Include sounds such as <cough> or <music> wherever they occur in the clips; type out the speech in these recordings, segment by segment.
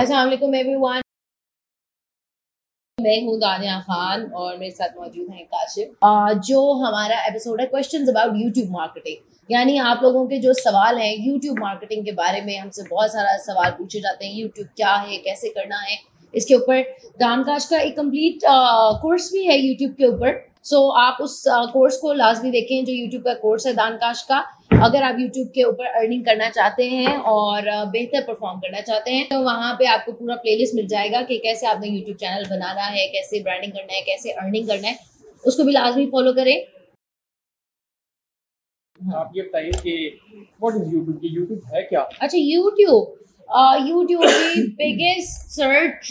Aslam everyone मैं हूँ दानिया खान और मेरे साथ मौजूद हैं काशिफ। जो हमारा एपिसोड है क्वेश्चंस अबाउट यूट्यूब मार्केटिंग यानी आप लोगों के जो सवाल हैं यूट्यूब मार्केटिंग के बारे में हमसे बहुत सारा सवाल पूछे जाते हैं। यूट्यूब क्या है कैसे करना है इसके ऊपर दानकाश का एक कंप्लीट कोर्स भी है यूट्यूब के ऊपर। सो so, आप उस कोर्स को लाजमी देखें जो यूट्यूब का कोर्स है दान दानकाश का। अगर आप यूट्यूब के ऊपर अर्निंग करना चाहते हैं और बेहतर परफॉर्म करना चाहते हैं तो वहाँ पे आपको पूरा प्लेलिस्ट मिल जाएगा कि कैसे आपने यूट्यूब चैनल बनाना है कैसे ब्रांडिंग करना है कैसे अर्निंग करना है। उसको भी लाजमी फॉलो करें। आप ये बताइए कि व्हाट इज़ यूट्यूब यूट्यूब है क्या? अच्छा यूट्यूब यूट्यूब की बिगेस्ट सर्च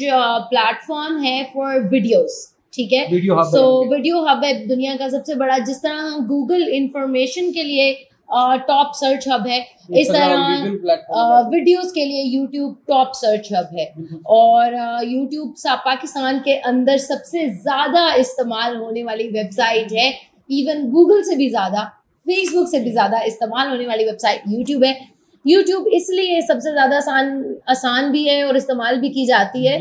प्लेटफॉर्म है फॉर वीडियोस ठीक है? सो वीडियो हब है दुनिया का सबसे बड़ा। जिस तरह गूगल इंफॉर्मेशन के लिए टॉप सर्च हब है। इस तरह वीडियोस के लिए यूट्यूब टॉप सर्च हब है। और यूट्यूब पाकिस्तान के अंदर सबसे ज़्यादा इस्तेमाल होने वाली वेबसाइट है। इवन गूगल से भी ज़्यादा फेसबुक से भी ज़्यादा इस्तेमाल होने वाली वेबसाइट यूट्यूब है। यूट्यूब इसलिए सबसे ज़्यादा आसान आसान भी है और इस्तेमाल भी की जाती है।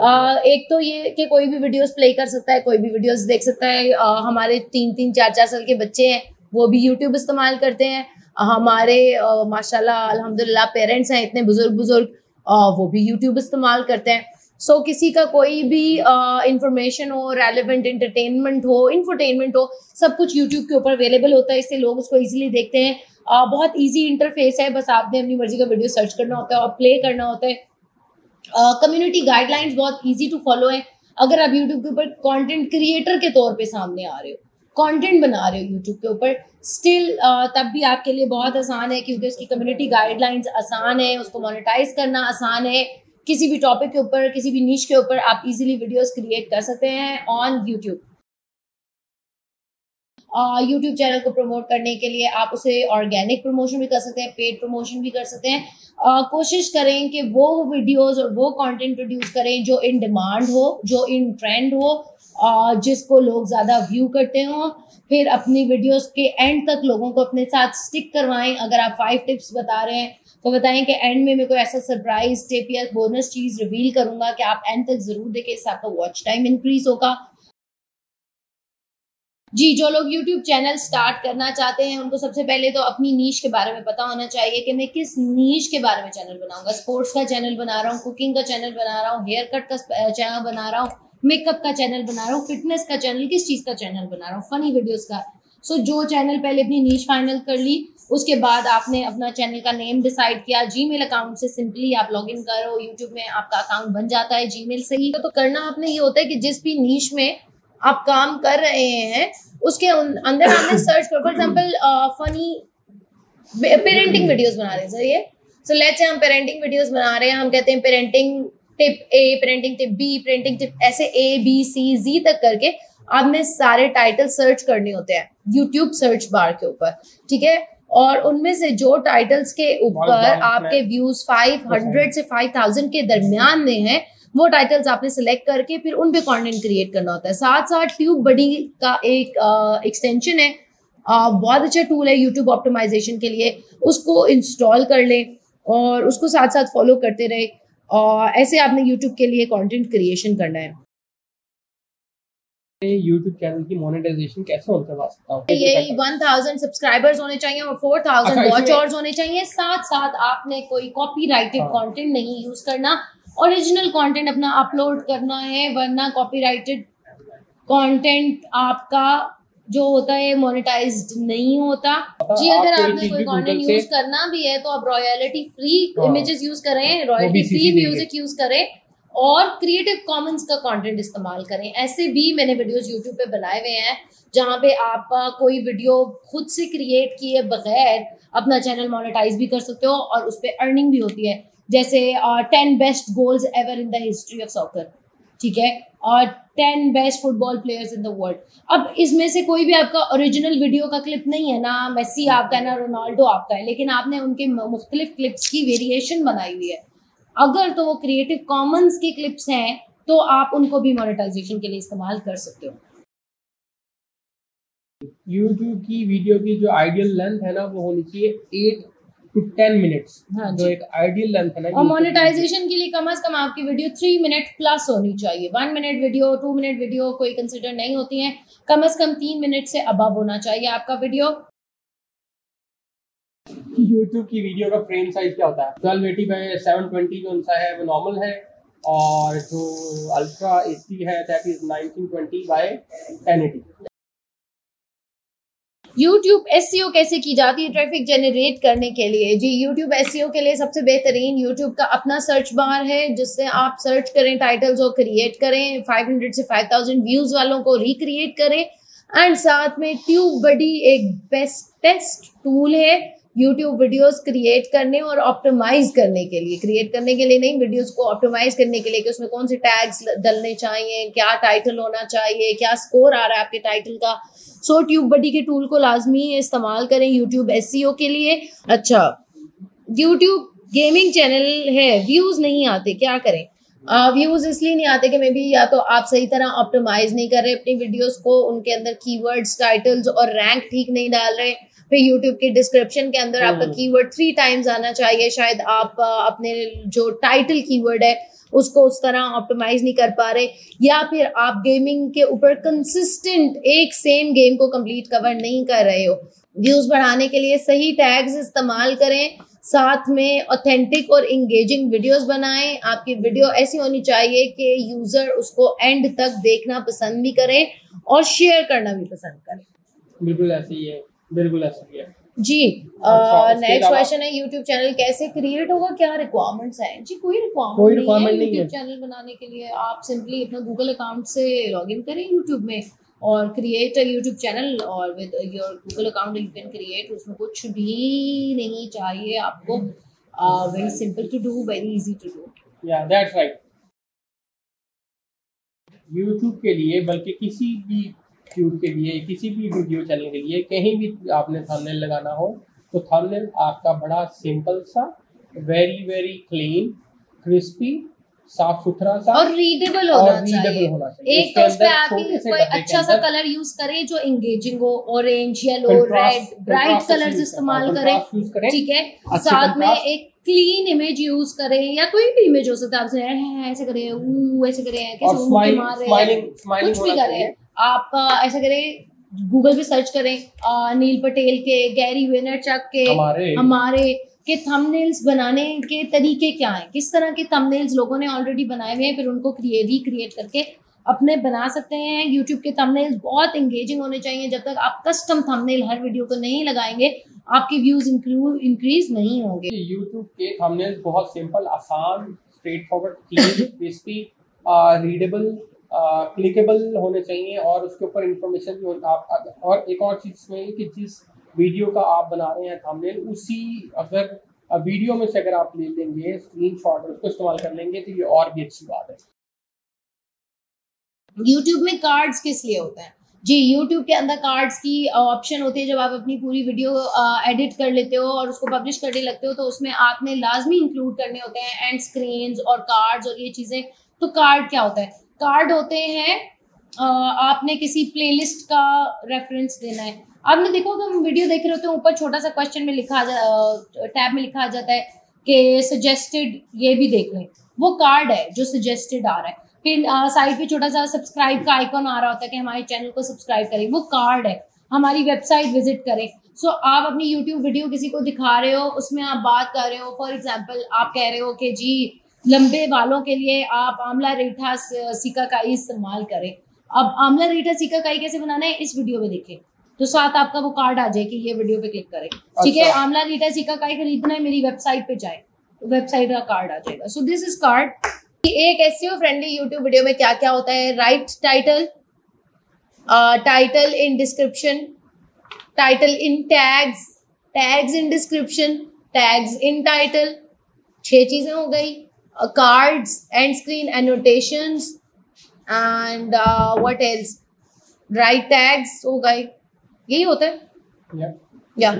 आ, एक तो ये कि कोई भी वीडियोस प्ले कर सकता है कोई भी वीडियोस देख सकता है। आ, हमारे तीन तीन चार चार साल के बच्चे हैं। वो भी यूट्यूब इस्तेमाल करते हैं। हमारे माशाल्लाह अल्हम्दुलिल्लाह पेरेंट्स हैं इतने बुज़ुर्ग बुज़ुर्ग वो भी यूट्यूब इस्तेमाल करते हैं। सो so, किसी का कोई भी इंफॉर्मेशन हो रेलिवेंट इंटरटेनमेंट हो इंफरटेनमेंट हो सब कुछ यूट्यूब के ऊपर अवेलेबल होता है। इससे लोग उसको इजीली देखते हैं। uh, बहुत ईजी इंटरफेस है। बस आपने अपनी मर्ज़ी का वीडियो सर्च करना होता है और प्ले करना होता है। कम्युनिटी गाइडलाइंस बहुत ईजी टू फॉलो है। अगर आप यूट्यूब के ऊपर कंटेंट क्रिएटर के तौर पे सामने आ रहे हो कंटेंट बना रहे हो यूट्यूब के ऊपर. स्टिल तब भी आपके लिए बहुत आसान है क्योंकि उसकी कम्युनिटी गाइडलाइंस आसान है उसको मोनिटाइज करना आसान है. किसी भी टॉपिक के ऊपर किसी भी नीच के ऊपर आप इजीली वीडियोस क्रिएट कर सकते हैं ऑन यूट्यूब यूट्यूब चैनल को प्रमोट करने के लिए आप उसे ऑर्गेनिक प्रमोशन भी कर सकते हैं पेड प्रमोशन भी कर सकते हैं. uh, कोशिश करें कि वो वीडियोस और वो कंटेंट प्रोड्यूस करें जो इन डिमांड हो जो इन ट्रेंड हो जिसको लोग ज़्यादा व्यू करते हों, फिर अपनी वीडियोस के एंड तक लोगों को अपने साथ स्टिक करवाएँ। अगर आप फाइव टिप्स बता रहे हैं तो बताएँ कि एंड में मैं कोई ऐसा सरप्राइज़ टिप या बोनस चीज़ रिवील करूँगा कि आप एंड तक ज़रूर देखें, इससे आपका वॉच टाइम इंक्रीज होगा। जी, जो लोग यूट्यूब चैनल स्टार्ट करना चाहते हैं, उनको सबसे पहले तो अपनी नीच के बारे में पता होना चाहिए कि मैं किस नीच के बारे में चैनल बनाऊँगा। स्पोर्ट्स का चैनल बना रहा हूँ कुकिंग का चैनल बना रहा हूँ हेयर कट का चैनल बना रहा हूँ। मेकअप का चैनल बना रहा हूँ, फिटनेस का चैनल, किस चीज़ का चैनल बना रहा हूँ फनी वीडियोज़ का। सो जो चैनल पहले अपनी नीच फाइनल कर ली, उसके बाद आपने अपना चैनल का नेम डिसाइड किया। जीमेल अकाउंट से सिंपली आप लॉगिन करो यूट्यूब में आपका अकाउंट बन जाता है जीमेल से ही। तो करना आपने ये होता है कि जिस भी नीच में आप काम कर रहे हैं, उसके अंदर आपने सर्च करो। For example funny parenting videos बना रहे हैं, सर ये। सो लेट्स से हम पेरेंटिंग वीडियोस बना रहे हैं, हम कहते हैं parenting tip A printing tip B printing tip ऐसे ए बी सी जी तक करके आपने सारे टाइटल सर्च करने होते हैं यूट्यूब सर्च बार के ऊपर ठीक है? और उनमें से जो टाइटल्स के ऊपर आपके व्यूज़ 500 से 5000 के दरमियान में है वो टाइटल्स आपने सेलेक्ट करके फिर उन पे कंटेंट क्रिएट करना होता है। साथ साथ ट्यूब बडी का एक एक्सटेंशन है। आ, बहुत अच्छा टूल है यूट्यूब ऑप्टिमाइजेशन के लिए। उसको इंस्टॉल कर लें और उसको साथ साथ फॉलो करते रहे। और ऐसे आपने यूट्यूब के लिए कंटेंट क्रिएशन करना है। यूट्यूब चैनल की मोनेटाइजेशन कैसे ऑन करवा सकता हूँ? ये वन थाउज़ेंड सब्सक्राइबर्स होने चाहिए और फोर थाउज़ेंड वॉच आवर्स होने चाहिए। साथ साथ आपने कोई कॉपीराइटेड कंटेंट नहीं यूज़ करना। ओरिजिनल कंटेंट अपना अपलोड करना है वरना कॉपीराइटेड कंटेंट आपका जो होता है मोनेटाइज नहीं होता। जी अगर आपने कोई कंटेंट यूज़ करना भी है तो आप रॉयलिटी फ्री इमेजेस यूज़ करें रॉयलिटी फ्री म्यूज़िक यूज़ करें और क्रिएटिव कॉमन्स का कंटेंट इस्तेमाल करें। ऐसे भी मैंने वीडियोस यूट्यूब पे बनाए हुए हैं जहाँ पे आप कोई वीडियो खुद से क्रिएट किए बगैर अपना चैनल मोनेटाइज भी कर सकते हो और उस पर अर्निंग भी होती है। जैसे ten best goals ever in the history of soccer ठीक है? और ten best football players in the world अब इसमें से कोई भी आपका ओरिजिनल वीडियो का क्लिप नहीं है ना मेसी आपका है ना, रोनाल्डो आपका है, लेकिन आपने उनके मुख्तलिफ़ क्लिप्स की वेरिएशन बनाई हुई है। अगर तो वो क्रिएटिव कॉमन्स की क्लिप्स हैं तो आप उनको भी मोनेटाइजेशन के लिए इस्तेमाल कर सकते हो। यूट्यूब की वीडियो की जो आइडियल लेंथ है ना, वो होनी चाहिए एट टू टेन मिनट्स जो एक आइडियल लेंथ है ना और मोनेटाइजेशन के लिए कम अज कम आपकी वीडियो थ्री मिनट प्लस होनी चाहिए। One minute video two minute video कोई कंसिडर नहीं होती है। कम अज कम तीन मिनट से अबव होना चाहिए आपका वीडियो यूट्यूब की वीडियो का फ्रेम साइज़ क्या होता है? Twelve eighty by seven twenty जो उनका है वो नॉर्मल है। और जो अल्ट्रा एट्टी है that is nineteen twenty by ten eighty YouTube S e कैसे की जाती है ट्रैफ़िक जनरेट करने के लिए? जी यूट्यूब एस e के लिए सबसे बेहतरीन यूट्यूब का अपना सर्च बार है, जिससे आप सर्च करें टाइटल्स और क्रिएट करें 500 से 5000 व्यूज़ वालों को रिक्रिएट करें एंड साथ में ट्यूब बडी एक बेस्टेस्ट टूल है यूट्यूब वीडियोस क्रिएट करने और ऑप्टिमाइज करने के लिए। क्रिएट करने के लिए नहीं वीडियोस को ऑप्टिमाइज करने के लिए कि उसमें कौन से टैग्स डलने चाहिए, क्या टाइटल होना चाहिए, क्या स्कोर आ रहा है आपके टाइटल का सो ट्यूब बडी के टूल को लाजमी इस्तेमाल करें यूट्यूब एस के लिए। अच्छा यूट्यूब गेमिंग चैनल है व्यूज़ नहीं आते क्या करें? व्यूज़ इसलिए नहीं आते कि मे बी या तो आप सही तरह ऑप्टिमाइज नहीं कर रहे अपनी वीडियोस को उनके अंदर कीवर्ड्स टाइटल्स और रैंक ठीक नहीं डाल रहे। फिर यूट्यूब के डिस्क्रिप्शन के अंदर आपका कीवर्ड थ्री टाइम्स आना चाहिए शायद आप अपने जो टाइटल कीवर्ड है उसको उस तरह ऑप्टिमाइज नहीं कर पा रहे, या फिर आप गेमिंग के ऊपर कंसिस्टेंट एक सेम गेम को कंप्लीट कवर नहीं कर रहे हो। व्यूज़ बढ़ाने के लिए सही टैग्स इस्तेमाल करें, साथ में ऑथेंटिक और इंगेजिंग वीडियोस बनाएँ। आपकी वीडियो ऐसी होनी चाहिए कि यूज़र उसको एंड तक देखना पसंद भी करें और शेयर करना भी पसंद करें। बिल्कुल ऐसे ही है, बिल्कुल ऐसे ही है। जी नेक्स्ट क्वेश्चन है यूट्यूब चैनल कैसे क्रिएट होगा? क्या रिक्वायरमेंट्स हैं? जी कोई रिक्वायरमेंट कोई रिक्वायरमेंट नहीं है। यूट्यूब चैनल बनाने के लिए। आप सिंपली अपना गूगल अकाउंट से लॉगिन करें यूट्यूब में और क्रिएट यूट्यूब चैनल और with your Google account you can create उसमें कुछ भी नहीं चाहिए आपको। Very simple to do very easy to do या दैट्स राइट यूट्यूब के लिए बल्कि किसी भी ट्यूब के लिए किसी भी वीडियो चैनल के लिए कहीं भी आपने थंबनेल लगाना हो तो थंबनेल आपका बड़ा सिंपल सा वेरी वेरी क्लीन क्रिस्पी साफ़ सुथरा सा और रीडेबल होना, और चाहिए। होना चाहिए। एक तो उसपे आप कोई अच्छा सा कलर यूज़ करें जो एंगेजिंग हो orange yellow red bright colours इस्तेमाल करें। ठीक है? साथ में एक क्लीन इमेज यूज़ करें या कोई भी इमेज हो सकता है आपसे ऐसे करें ऐसे करें कैसे मार रहे हैं? कुछ भी करें। आप ऐसा करें गूगल पे सर्च करें नील पटेल के गैरी वेनरचक के हमारे, हमारे के थंबनेल्स बनाने के तरीके क्या हैं? किस तरह के थंबनेल्स लोगों ने ऑलरेडी बनाए हुए हैं फिर उनको क्रिएट रिक्रिएट करके अपने बना सकते हैं। यूट्यूब के थंबनेल्स बहुत इंगेजिंग होने चाहिए। जब तक आप कस्टम थंबनेल हर वीडियो को नहीं लगाएँगे आपके व्यूज़ इंक्रीज नहीं होंगे। यूट्यूब के थंबनेल्स बहुत सिंपल आसान straightforward crispy readable clickable होने चाहिए और उसके ऊपर इंफॉर्मेशन भी आप और एक और चीज़ में कि जिस वीडियो का आप बना रहे हैं थंबनेल उसी अगर वीडियो में से अगर आप ले लेंगे स्क्रीन शॉट उसको इस्तेमाल कर लेंगे तो ये और भी अच्छी बात है। यूट्यूब में कार्ड्स किस लिए होते हैं? जी यूट्यूब के अंदर कार्ड्स की ऑप्शन होती है जब आप अपनी पूरी वीडियो एडिट कर लेते हो और उसको पब्लिश करने लगते हो तो उसमें आपने लाजमी इंक्लूड करने होते हैं एंड स्क्रीन और कार्ड्स और ये चीज़ें। तो कार्ड क्या होता है? कार्ड होते हैं आपने किसी प्लेलिस्ट का रेफरेंस देना है। आपने देखो तो हम वीडियो देख रहे होते हैं ऊपर छोटा सा क्वेश्चन में लिखा टैब में लिखा जाता है कि सजेस्टेड ये भी देख लें। वो कार्ड है जो सजेस्टेड आ रहा है। फिर साइड पे छोटा सा सब्सक्राइब का आइकॉन आ रहा होता है कि हमारे चैनल को सब्सक्राइब करें। वो कार्ड है। हमारी वेबसाइट विज़िट करें। सो so, आप अपनी यूट्यूब वीडियो किसी को दिखा रहे हो उसमें आप बात कर रहे हो फॉर एग्ज़ाम्पल आप कह रहे हो कि जी लंबे बालों के लिए आप आंवला रेठा सिकाकाई इस्तेमाल करें। अब आंवला रेठा सिकाकाई कैसे बनाना है इस वीडियो में देखें तो साथ आपका वो कार्ड आ जाए कि ये वीडियो पे क्लिक करें। ठीक है अच्छा। आंवला रीटा सिकाकाई खरीदना है मेरी वेबसाइट पे जाए। तो वेबसाइट का कार्ड आ जाएगा। सो दिस इज़ कार्ड एक एस फ्रेंडली यूट्यूब वीडियो में क्या क्या होता है? Right title title in description title in tags tags in description tags in title छह चीज़ें हो गई। Uh, cards, end screen annotations, and uh, what else? Tags. हो गए यही होता है? या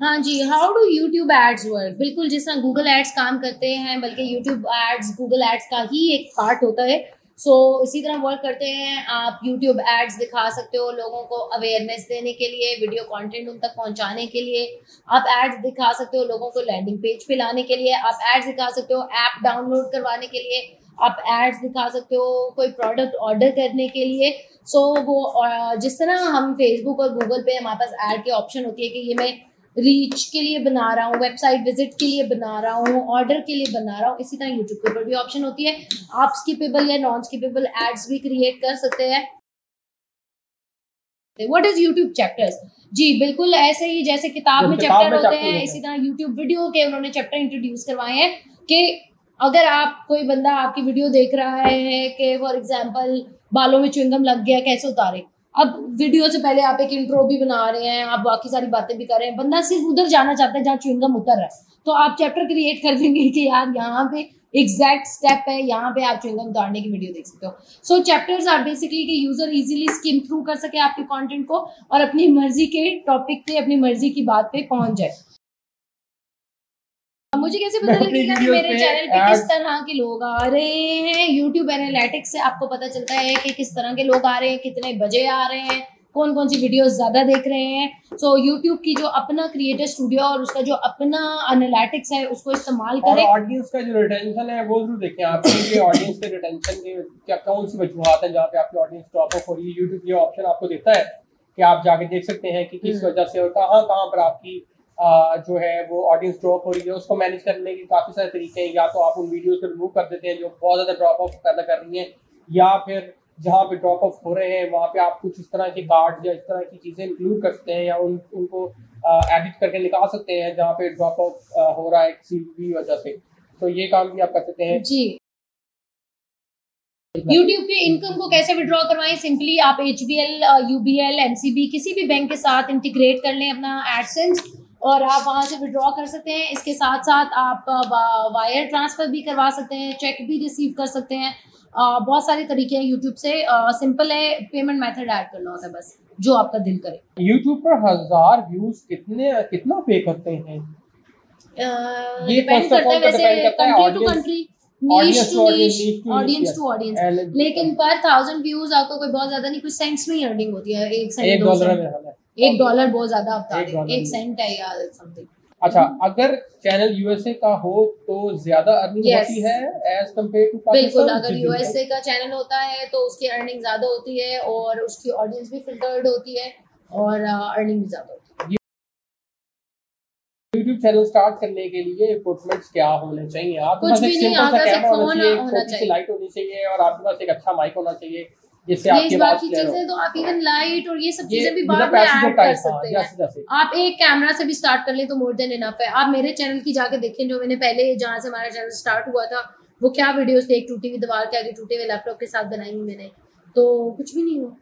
हाँ जी how do YouTube ads work बिल्कुल जिस तरह गूगल एड्स काम करते हैं बल्कि यूट्यूब एड्स गूगल एड्स का ही एक पार्ट होता है। सो so, इसी तरह वर्क करते हैं। आप यूट्यूब एड्स दिखा सकते हो लोगों को अवेयरनेस देने के लिए वीडियो कंटेंट उन तक पहुँचाने के लिए। आप एड्स दिखा सकते हो लोगों को लैंडिंग पेज पे लाने के लिए। आप एड्स दिखा सकते हो ऐप डाउनलोड करवाने के लिए। आप एड्स दिखा सकते हो कोई प्रोडक्ट ऑर्डर करने के लिए। सो so, वो जिस तरह हम फेसबुक और गूगल पे हमारे पास ऐड की ऑप्शन होती है कि ये मैं रीच के लिए बना रहा हूँ वेबसाइट विज़िट के लिए बना रहा हूँ ऑर्डर के लिए बना रहा हूँ इसी तरह यूट्यूब के ऊपर भी ऑप्शन होती है। आप स्किपेबल या नॉन स्किपेबल एड्स भी क्रिएट कर सकते हैं। वट इज़ यूट्यूब चैप्टर्स जी बिल्कुल ऐसे ही जैसे किताब में चैप्टर होते हैं इसी तरह यूट्यूब वीडियो के उन्होंने चैप्टर इंट्रोड्यूस करवाए हैं कि अगर आप कोई बंदा आपकी वीडियो देख रहा है कि फॉर एग्ज़ाम्पल बालों में च्विंगम लग गया कैसे उतारे? अब वीडियो से पहले आप एक इंट्रो भी बना रहे हैं, आप बाकी सारी बातें भी कर रहे हैं, बंदा सिर्फ़ उधर जाना चाहता है जहाँ चुनगम उतर रहा है। तो आप चैप्टर क्रिएट कर देंगे कि यार यहाँ पे एग्जैक्ट स्टेप है, यहाँ पे आप चुनगम उतारने की वीडियो देख सकते हो। सो चैप्टर्स आर बेसिकली कि यूज़र इजीली स्किम थ्रू कर सके आपके कंटेंट को और अपनी मर्ज़ी के टॉपिक पे, अपनी मर्ज़ी की बात पे पहुँच जाए। मुझे कैसे पता लगेगा कि मेरे चैनल पे किस तरह के लोग आ रहे हैं? यूट्यूब एनालिटिक्स से आपको पता चलता है कि किस तरह के लोग आ रहे हैं कितने बजे आ रहे हैं कौन कौन सी वीडियोस ज़्यादा देख रहे हैं। सो so, यूट्यूब की जो अपना क्रिएटर स्टूडियो और उसका जो अपना एनालिटिक्स है उसको इस्तेमाल करें। ऑडियंस का जो रिटेंशन है वो ज़रूर देखें। आप ये ऑडियंस के रिटेंशन के क्या कौन सी वजूहत है जहाँ पे आपकी ऑडियंस ड्रॉप ऑफ़ हो रही है? यूट्यूब ये ऑप्शन आपको देता है कि आप जाके देख सकते हैं कि किस हम्म। वजह से और कहाँ कहाँ पर आपकी जो है वो ऑडियंस ड्रॉप हो रही है, उसको मैनेज करने के काफ़ी सारे तरीके हैं। या तो आप उन वीडियोस को रिमूव कर देते हैं जो बहुत ज़्यादा ड्रॉप ऑफ़ पैदा कर रही हैं, या फिर जहाँ पे ड्रॉप ऑफ़ हो रहे हैं, वहाँ पे आप कुछ इस तरह के कार्ड या इस तरह की चीज़ें इंक्लूड कर सकते हैं, या उन, उनको एडिट करके निकाल सकते हैं, जहाँ पे ड्रॉप ऑफ़ हो रहा है किसी भी वजह से। तो ये काम भी आप कर सकते हैं। जी। यूट्यूब के इनकम को कैसे विड्रॉ करवाएँ? सिंपली आप H B L U B L M C B किसी भी बैंक के साथ इंटीग्रेट कर लें अपना एडसेंस और आप वहाँ से विड्रॉ कर सकते हैं। इसके साथ साथ आप वायर ट्रांसफ़र भी करवा सकते हैं चेक भी रिसीव कर सकते हैं। बहुत सारे तरीके हैं यूट्यूब से। सिंपल है पेमेंट मेथड ऐड करना होता है बस जो आपका दिल करे। यूट्यूब पर हज़ार व्यूज़ कितने कितना पे करते हैं? ये डिपेंड करता है वैसे country to country niche to niche audience to audience लेकिन पर थाउज़ेंड व्यूज़ आपको कोई बहुत ज़्यादा नहीं कुछ सेंट्स में ही अर्निंग होती है एक सेंट दो सेंट एक डॉलर बहुत ज़्यादा बता दें एक सेंट है। या समथिंग अच्छा अगर चैनल यूएसए का हो तो ज़्यादा अर्निंग yes. होती है एज कंपेयर टू बिल्कुल अगर यूएसए का चैनल होता है तो उसकी अर्निंग ज़्यादा होती है और उसकी ऑडियंस भी फिल्टर्ड होती है और अर्निंग भी ज़्यादा होती है। यूट्यूब चैनल स्टार्ट करने के लिए इक्विपमेंट्स क्या होने चाहिए? आपके पास एक सिंपल सा कैमरा होना चाहिए लाइट होनी चाहिए। और आपके पास एक अच्छा माइक होना चाहिए। जिससे आपकी बात की चीज़ें तो आप इवन लाइट और ये सब चीज़ें भी बाद में ऐड कर सकते हैं। आप एक कैमरा से भी स्टार्ट कर लें तो मोर देन इनफ है। आप मेरे चैनल की जाके देखें जो मैंने पहले जहाँ से हमारा चैनल स्टार्ट हुआ था वो क्या वीडियोस थे? एक टूटी हुई दीवार के आगे टूटे हुए लैपटॉप के साथ बनाई मैंने। तो कुछ भी नहीं हुआ।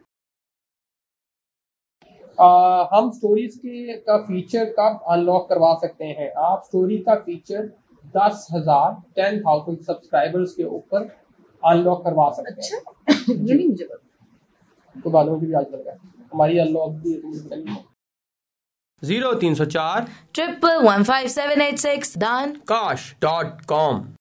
आ, हम स्टोरीज के का फीचर कब अनलॉक करवा सकते हैं? आप स्टोरी का फीचर दस हज़ार टेन थाउज़ेंड सब्सक्राइबर्स के ऊपर अनलॉक करवा सकते हैं। अच्छा। <laughs> ये नहीं मुझे पता। तो बाद में भी आज लगा हमारी अनलॉक भी ज़ीरो तीन सौ चार। Triple one five seven eight six दान काश डॉट कॉम